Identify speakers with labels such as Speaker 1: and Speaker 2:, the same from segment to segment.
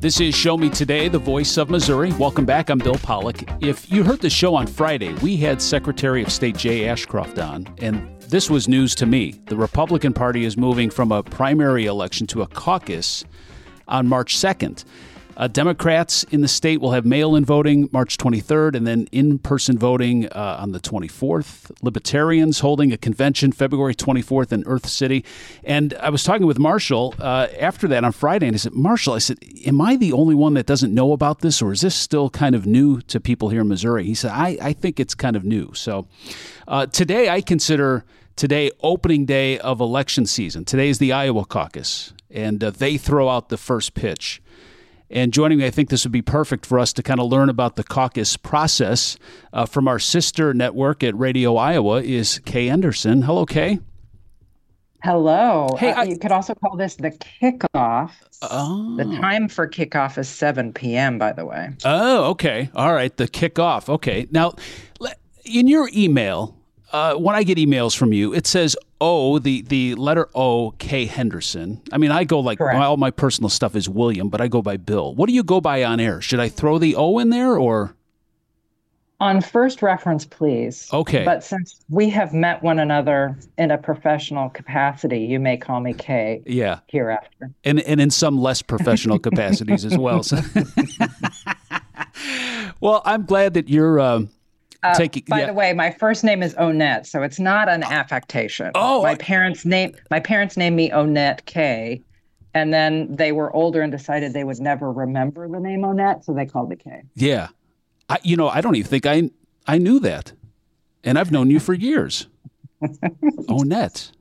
Speaker 1: This is Show Me Today, the voice of Missouri. Welcome back. I'm Bill Pollock. If you heard the show on Friday, we had Secretary of State Jay Ashcroft on, and this was news to me. The Republican Party is moving from a primary election to a caucus on March 2nd. Uh, Democrats in the state will have mail in voting March 23rd and then in person voting uh, on the 24th. Libertarians holding a convention February 24th in Earth City. And I was talking with Marshall uh, after that on Friday, and I said, Marshall, I said, Am I the only one that doesn't know about this, or is this still kind of new to people here in Missouri? He said, I, I think it's kind of new. So uh, today I consider today opening day of election season. Today is the Iowa caucus, and uh, they throw out the first pitch. And joining me, I think this would be perfect for us to kind of learn about the caucus process uh, from our sister network at Radio Iowa is Kay Henderson. Hello, Kay.
Speaker 2: Hello. Hey, uh, I, you could also call this the kickoff.
Speaker 1: Oh.
Speaker 2: The time for kickoff is 7 p.m., by the way.
Speaker 1: Oh, okay. All right. The kickoff. Okay. Now, in your email, uh, when I get emails from you, it says O, the the letter O, K Henderson. I mean, I go like my, all my personal stuff is William, but I go by Bill. What do you go by on air? Should I throw the O in there or?
Speaker 2: On first reference, please.
Speaker 1: Okay.
Speaker 2: But since we have met one another in a professional capacity, you may call me Kay.
Speaker 1: Yeah.
Speaker 2: Hereafter.
Speaker 1: And and in some less professional capacities as well. So. well, I'm glad that you're. Um,
Speaker 2: uh, by yeah. the way, my first name is Onette, so it's not an affectation.
Speaker 1: Oh,
Speaker 2: my parents name my parents named me Onette K, and then they were older and decided they would never remember the name Onette, so they called me K.
Speaker 1: Yeah, I, you know, I don't even think I I knew that, and I've known you for years. Onette.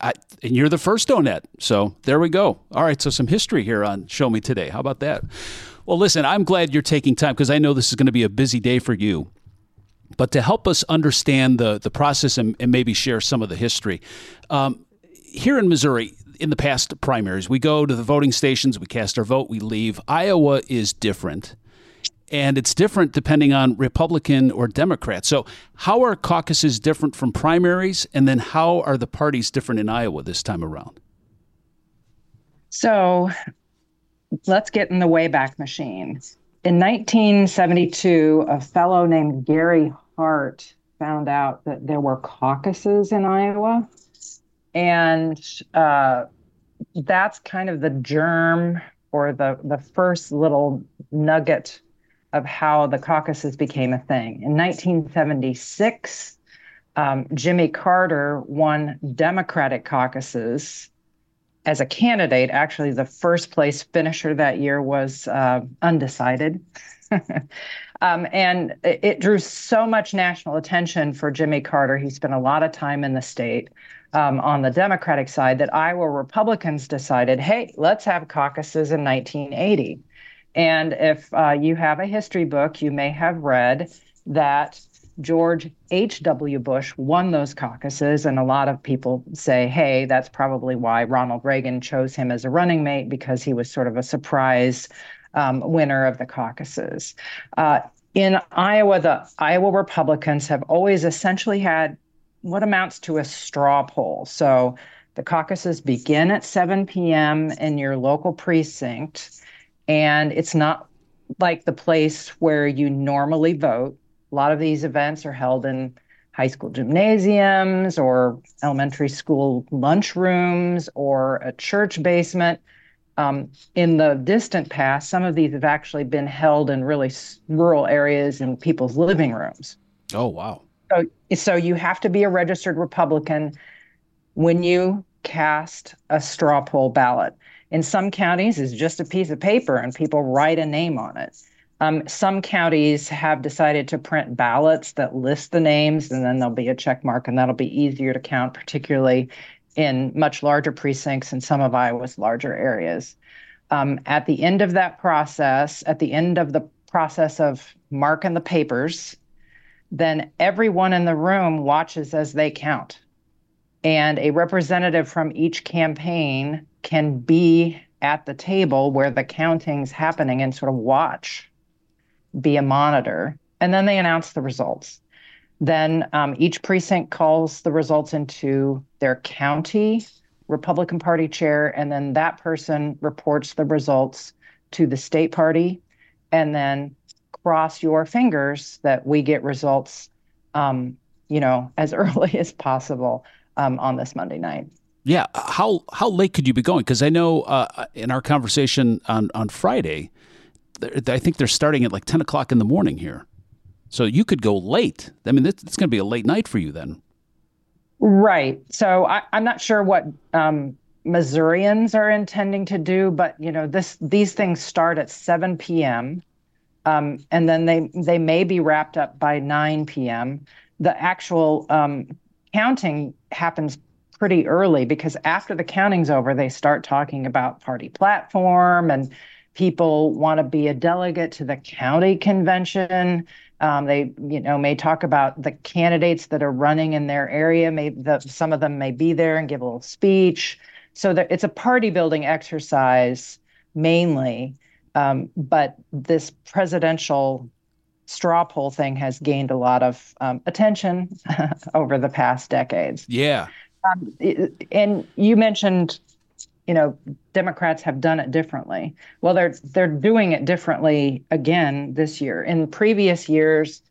Speaker 1: I, and you're the first Onette. So there we go. All right. So some history here on Show Me Today. How about that? Well, listen, I'm glad you're taking time because I know this is going to be a busy day for you. But to help us understand the, the process and, and maybe share some of the history, um, here in Missouri, in the past primaries, we go to the voting stations, we cast our vote, we leave. Iowa is different. And it's different depending on Republican or Democrat. So, how are caucuses different from primaries? And then, how are the parties different in Iowa this time around?
Speaker 2: So, let's get in the Wayback Machine. In 1972, a fellow named Gary Hart found out that there were caucuses in Iowa. And uh, that's kind of the germ or the, the first little nugget of how the caucuses became a thing. In 1976, um, Jimmy Carter won Democratic caucuses as a candidate, actually, the first place finisher that year was uh, undecided. um, and it, drew so much national attention for Jimmy Carter. He spent a lot of time in the state um, on the Democratic side that Iowa Republicans decided, hey, let's have caucuses in 1980. And if uh, you have a history book, you may have read that George H.W. Bush won those caucuses, and a lot of people say, hey, that's probably why Ronald Reagan chose him as a running mate because he was sort of a surprise um, winner of the caucuses. Uh, in Iowa, the Iowa Republicans have always essentially had what amounts to a straw poll. So the caucuses begin at 7 p.m. in your local precinct, and it's not like the place where you normally vote. A lot of these events are held in high school gymnasiums or elementary school lunchrooms or a church basement. Um, in the distant past, some of these have actually been held in really rural areas in people's living rooms.
Speaker 1: Oh, wow.
Speaker 2: So, so you have to be a registered Republican when you cast a straw poll ballot. In some counties, it's just a piece of paper and people write a name on it. Um, some counties have decided to print ballots that list the names, and then there'll be a check mark, and that'll be easier to count, particularly in much larger precincts in some of Iowa's larger areas. Um, at the end of that process, at the end of the process of marking the papers, then everyone in the room watches as they count. And a representative from each campaign can be at the table where the counting's happening and sort of watch be a monitor, and then they announce the results. Then um, each precinct calls the results into their county Republican Party chair, and then that person reports the results to the state party and then cross your fingers that we get results, um, you know, as early as possible um, on this Monday night.
Speaker 1: Yeah, how how late could you be going? Because I know uh, in our conversation on on Friday, I think they're starting at like ten o'clock in the morning here, so you could go late. I mean, it's, it's going to be a late night for you then.
Speaker 2: Right. So I, am not sure what um, Missourians are intending to do, but you know, this these things start at 7 p.m. Um, and then they they may be wrapped up by 9 p.m. The actual um, counting happens pretty early because after the counting's over, they start talking about party platform and people want to be a delegate to the county convention. Um, they, you know, may talk about the candidates that are running in their area. May the, some of them may be there and give a little speech. So that it's a party building exercise mainly. Um, but this presidential straw poll thing has gained a lot of um, attention over the past decades.
Speaker 1: Yeah.
Speaker 2: Um, and you mentioned, you know, Democrats have done it differently. Well, they're they're doing it differently again this year. In previous years,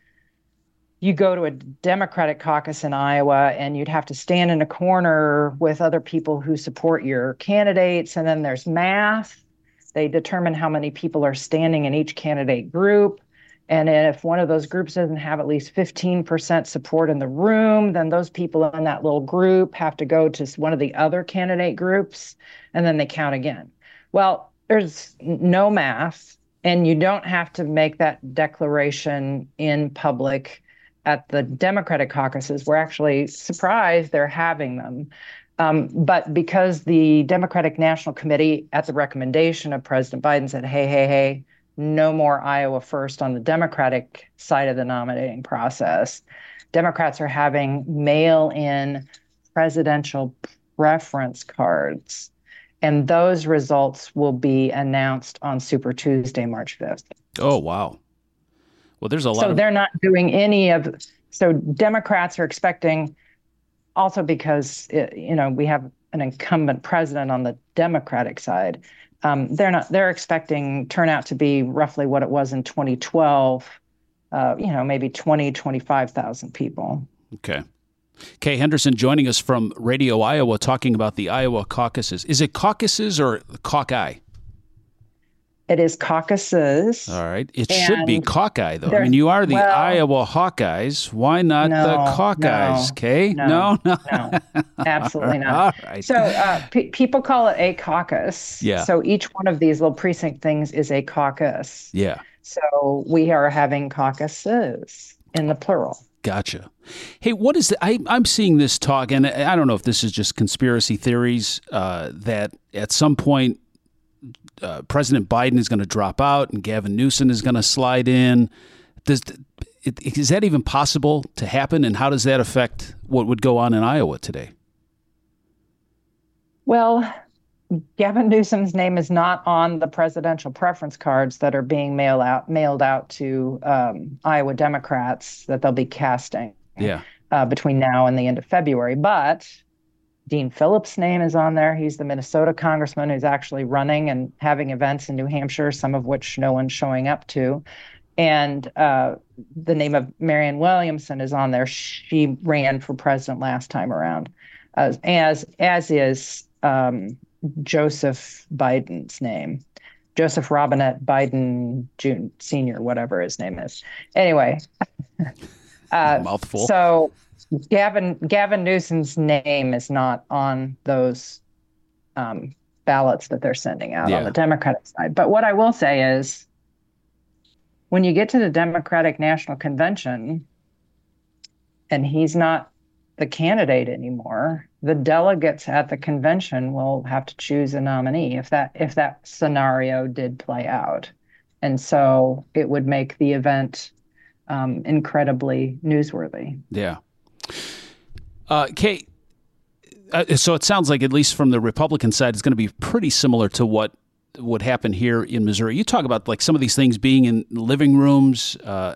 Speaker 2: you go to a Democratic caucus in Iowa and you'd have to stand in a corner with other people who support your candidates, and then there's math. They determine how many people are standing in each candidate group. And if one of those groups doesn't have at least 15% support in the room, then those people in that little group have to go to one of the other candidate groups and then they count again. Well, there's no math, and you don't have to make that declaration in public at the Democratic caucuses. We're actually surprised they're having them. Um, but because the Democratic National Committee, at the recommendation of President Biden, said, hey, hey, hey, no more Iowa first on the Democratic side of the nominating process. Democrats are having mail in presidential preference cards, and those results will be announced on Super Tuesday, March 5th.
Speaker 1: Oh, wow. Well, there's a lot.
Speaker 2: So
Speaker 1: of-
Speaker 2: they're not doing any of. So Democrats are expecting, also because you know we have an incumbent president on the Democratic side they're not they're expecting turnout to be roughly what it was in 2012 uh, you know maybe 20 25,000 people
Speaker 1: okay Kay Henderson joining us from Radio Iowa talking about the Iowa caucuses. Is it caucuses or caucus?
Speaker 2: It is caucuses.
Speaker 1: All right. It should be Hawkeye, though. I mean, you are the well, Iowa Hawkeyes. Why not no, the Hawkeyes, no, Kay?
Speaker 2: No, no, no, absolutely not. All right. So uh, p- people call it a caucus.
Speaker 1: Yeah.
Speaker 2: So each one of these little precinct things is a caucus.
Speaker 1: Yeah.
Speaker 2: So we are having caucuses in the plural.
Speaker 1: Gotcha. Hey, what is the, I, I'm seeing this talk, and I don't know if this is just conspiracy theories uh, that at some point uh, President Biden is going to drop out and Gavin Newsom is going to slide in. Does is that even possible to happen? And how does that affect what would go on in Iowa today?
Speaker 2: Well, Gavin Newsom's name is not on the presidential preference cards that are being mailed out mailed out to um, Iowa Democrats that they'll be casting.
Speaker 1: Yeah.
Speaker 2: Uh, between now and the end of February, but Dean Phillips' name is on there. He's the Minnesota congressman who's actually running and having events in New Hampshire, some of which no one's showing up to. And uh, the name of Marianne Williamson is on there. She ran for president last time around, uh, as as is um, Joseph Biden's name, Joseph Robinette Biden Jr. Senior, whatever his name is. Anyway,
Speaker 1: uh, mouthful.
Speaker 2: So Gavin Gavin Newsom's name is not on those um, ballots that they're sending out yeah. on the Democratic side. But what I will say is, when you get to the Democratic National Convention, and he's not the candidate anymore, the delegates at the convention will have to choose a nominee if that if that scenario did play out, and so it would make the event um, incredibly newsworthy.
Speaker 1: Yeah. Uh, Kate, uh, so it sounds like, at least from the Republican side, it's going to be pretty similar to what would happen here in Missouri. You talk about like some of these things being in living rooms. Uh,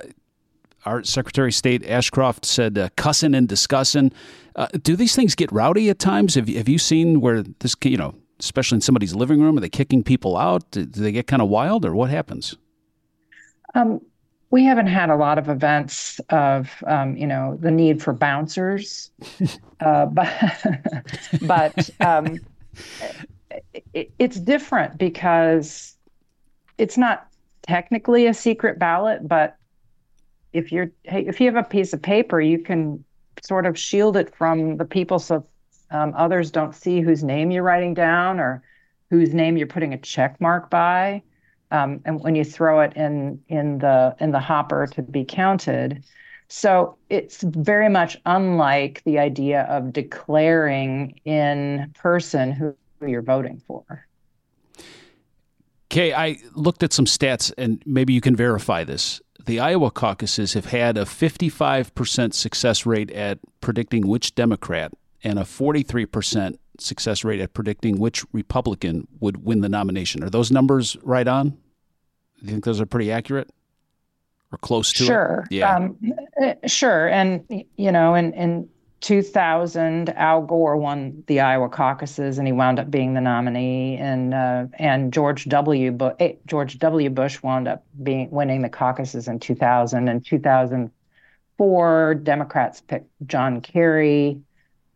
Speaker 1: our Secretary of State Ashcroft said uh, cussing and discussing. Uh, do these things get rowdy at times? Have you, have you seen where this, you know, especially in somebody's living room? Are they kicking people out? Do, do they get kind of wild, or what happens?
Speaker 2: Um, we haven't had a lot of events of um, you know the need for bouncers, uh, but but um, it, it's different because it's not technically a secret ballot, but if you're if you have a piece of paper, you can sort of shield it from the people so um, others don't see whose name you're writing down or whose name you're putting a check mark by um, and when you throw it in in the in the hopper to be counted. So it's very much unlike the idea of declaring in person who, you're voting for.
Speaker 1: Okay, I looked at some stats, and maybe you can verify this. The Iowa caucuses have had a 55% success rate at predicting which Democrat and a 43% success rate at predicting which Republican would win the nomination. Are those numbers right on? Do you think those are pretty accurate or close to
Speaker 2: sure.
Speaker 1: it? Yeah.
Speaker 2: Um, eh, sure. And, you know, in, in 2000, Al Gore won the Iowa caucuses and he wound up being the nominee. And, uh, and George W. Bu- eh, George W. Bush wound up being winning the caucuses in 2000. And 2004, Democrats picked John Kerry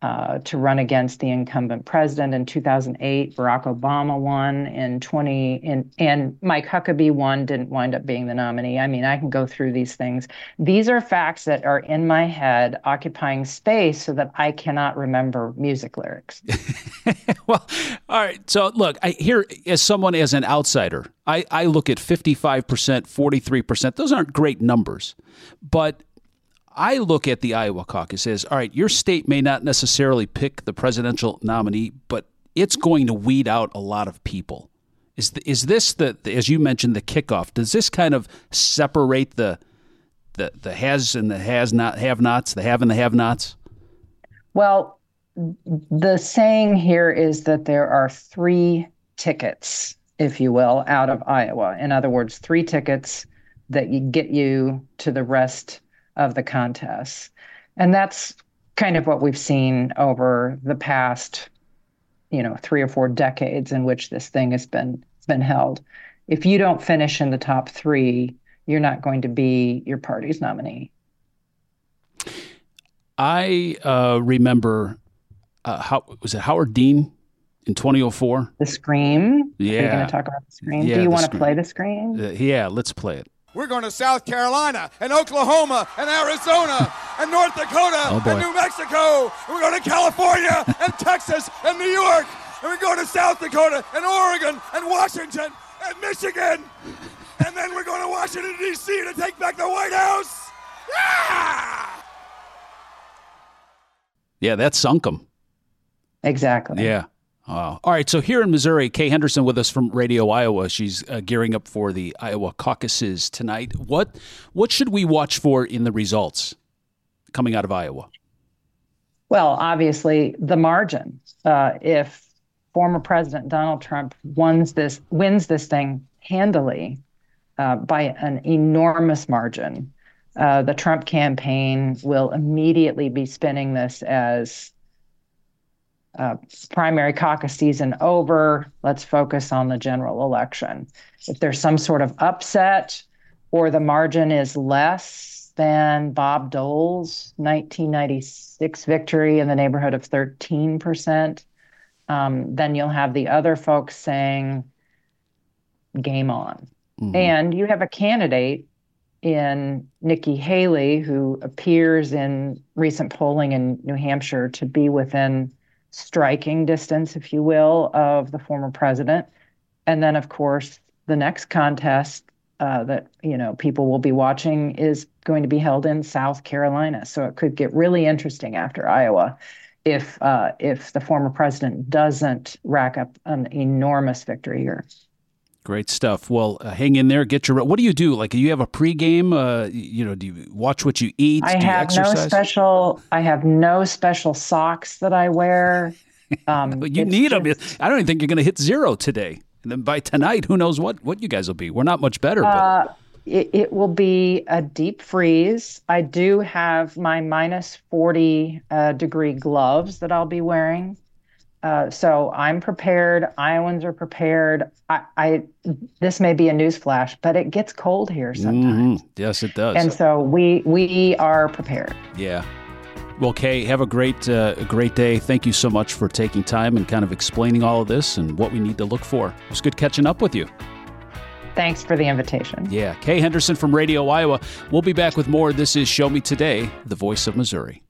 Speaker 2: uh, to run against the incumbent president in 2008. Barack Obama won in 20, in, and Mike Huckabee won, didn't wind up being the nominee. I mean, I can go through these things. These are facts that are in my head, occupying space so that I cannot remember music lyrics.
Speaker 1: well, all right. So, look, I here as someone as an outsider, I, I look at 55%, 43%. Those aren't great numbers, but I look at the Iowa caucus as all right, your state may not necessarily pick the presidential nominee, but it's going to weed out a lot of people. Is the, is this the as you mentioned the kickoff? Does this kind of separate the the the has and the has not have nots, the have and the have nots?
Speaker 2: Well, the saying here is that there are three tickets, if you will, out of Iowa. In other words, three tickets that you get you to the rest of the contests. And that's kind of what we've seen over the past, you know, three or four decades in which this thing has been been held. If you don't finish in the top three, you're not going to be your party's nominee.
Speaker 1: I uh, remember uh, how was it Howard Dean in 2004?
Speaker 2: The Scream.
Speaker 1: Yeah.
Speaker 2: Are you going to talk about the Scream?
Speaker 1: Yeah,
Speaker 2: Do you want to play the Scream?
Speaker 1: Uh, yeah, let's play it.
Speaker 3: We're going to South Carolina and Oklahoma and Arizona and North Dakota
Speaker 1: Oh,
Speaker 3: and New Mexico. And we're going to California and Texas and New York. And we're going to South Dakota and Oregon and Washington and Michigan. And then we're going to Washington, D.C. to take back the White House. Yeah!
Speaker 1: Yeah, that sunk them.
Speaker 2: Exactly.
Speaker 1: Yeah. All right. So here in Missouri, Kay Henderson with us from Radio Iowa. She's uh, gearing up for the Iowa caucuses tonight. What what should we watch for in the results coming out of Iowa?
Speaker 2: Well, obviously, the margin. Uh, if former President Donald Trump wins this wins this thing handily uh, by an enormous margin, uh, the Trump campaign will immediately be spinning this as uh, primary caucus season over. Let's focus on the general election. If there's some sort of upset or the margin is less than Bob Dole's 1996 victory in the neighborhood of 13%, um, then you'll have the other folks saying, game on. And you have a candidate in Nikki Haley who appears in recent polling in New Hampshire to be within striking distance, if you will, of the former president. And then, of course, the next contest uh, that you know people will be watching is going to be held in South Carolina. So it could get really interesting after Iowa if uh, if the former president doesn't rack up an enormous victory here.
Speaker 1: Great stuff. Well, uh, hang in there. Get your. What do you do? Like, do you have a pregame? Uh, you know, do you watch what you eat?
Speaker 2: I
Speaker 1: do you
Speaker 2: have
Speaker 1: exercise?
Speaker 2: no special. I have no special socks that I wear. Um,
Speaker 1: But you need them. I don't even think you're going to hit zero today. And then by tonight, who knows what what you guys will be? We're not much better. But
Speaker 2: Uh, it, it will be a deep freeze. I do have my minus 40 uh, degree gloves that I'll be wearing. Uh, so I'm prepared. Iowans are prepared. I, I this may be a news flash, but it gets cold here sometimes.
Speaker 1: Mm-hmm. Yes, it does.
Speaker 2: And so we we are prepared.
Speaker 1: Yeah. Well, Kay, have a great uh, great day. Thank you so much for taking time and kind of explaining all of this and what we need to look for. It was good catching up with you.
Speaker 2: Thanks for the invitation.
Speaker 1: Yeah. Kay Henderson from Radio Iowa. We'll be back with more. This is Show Me Today, the voice of Missouri.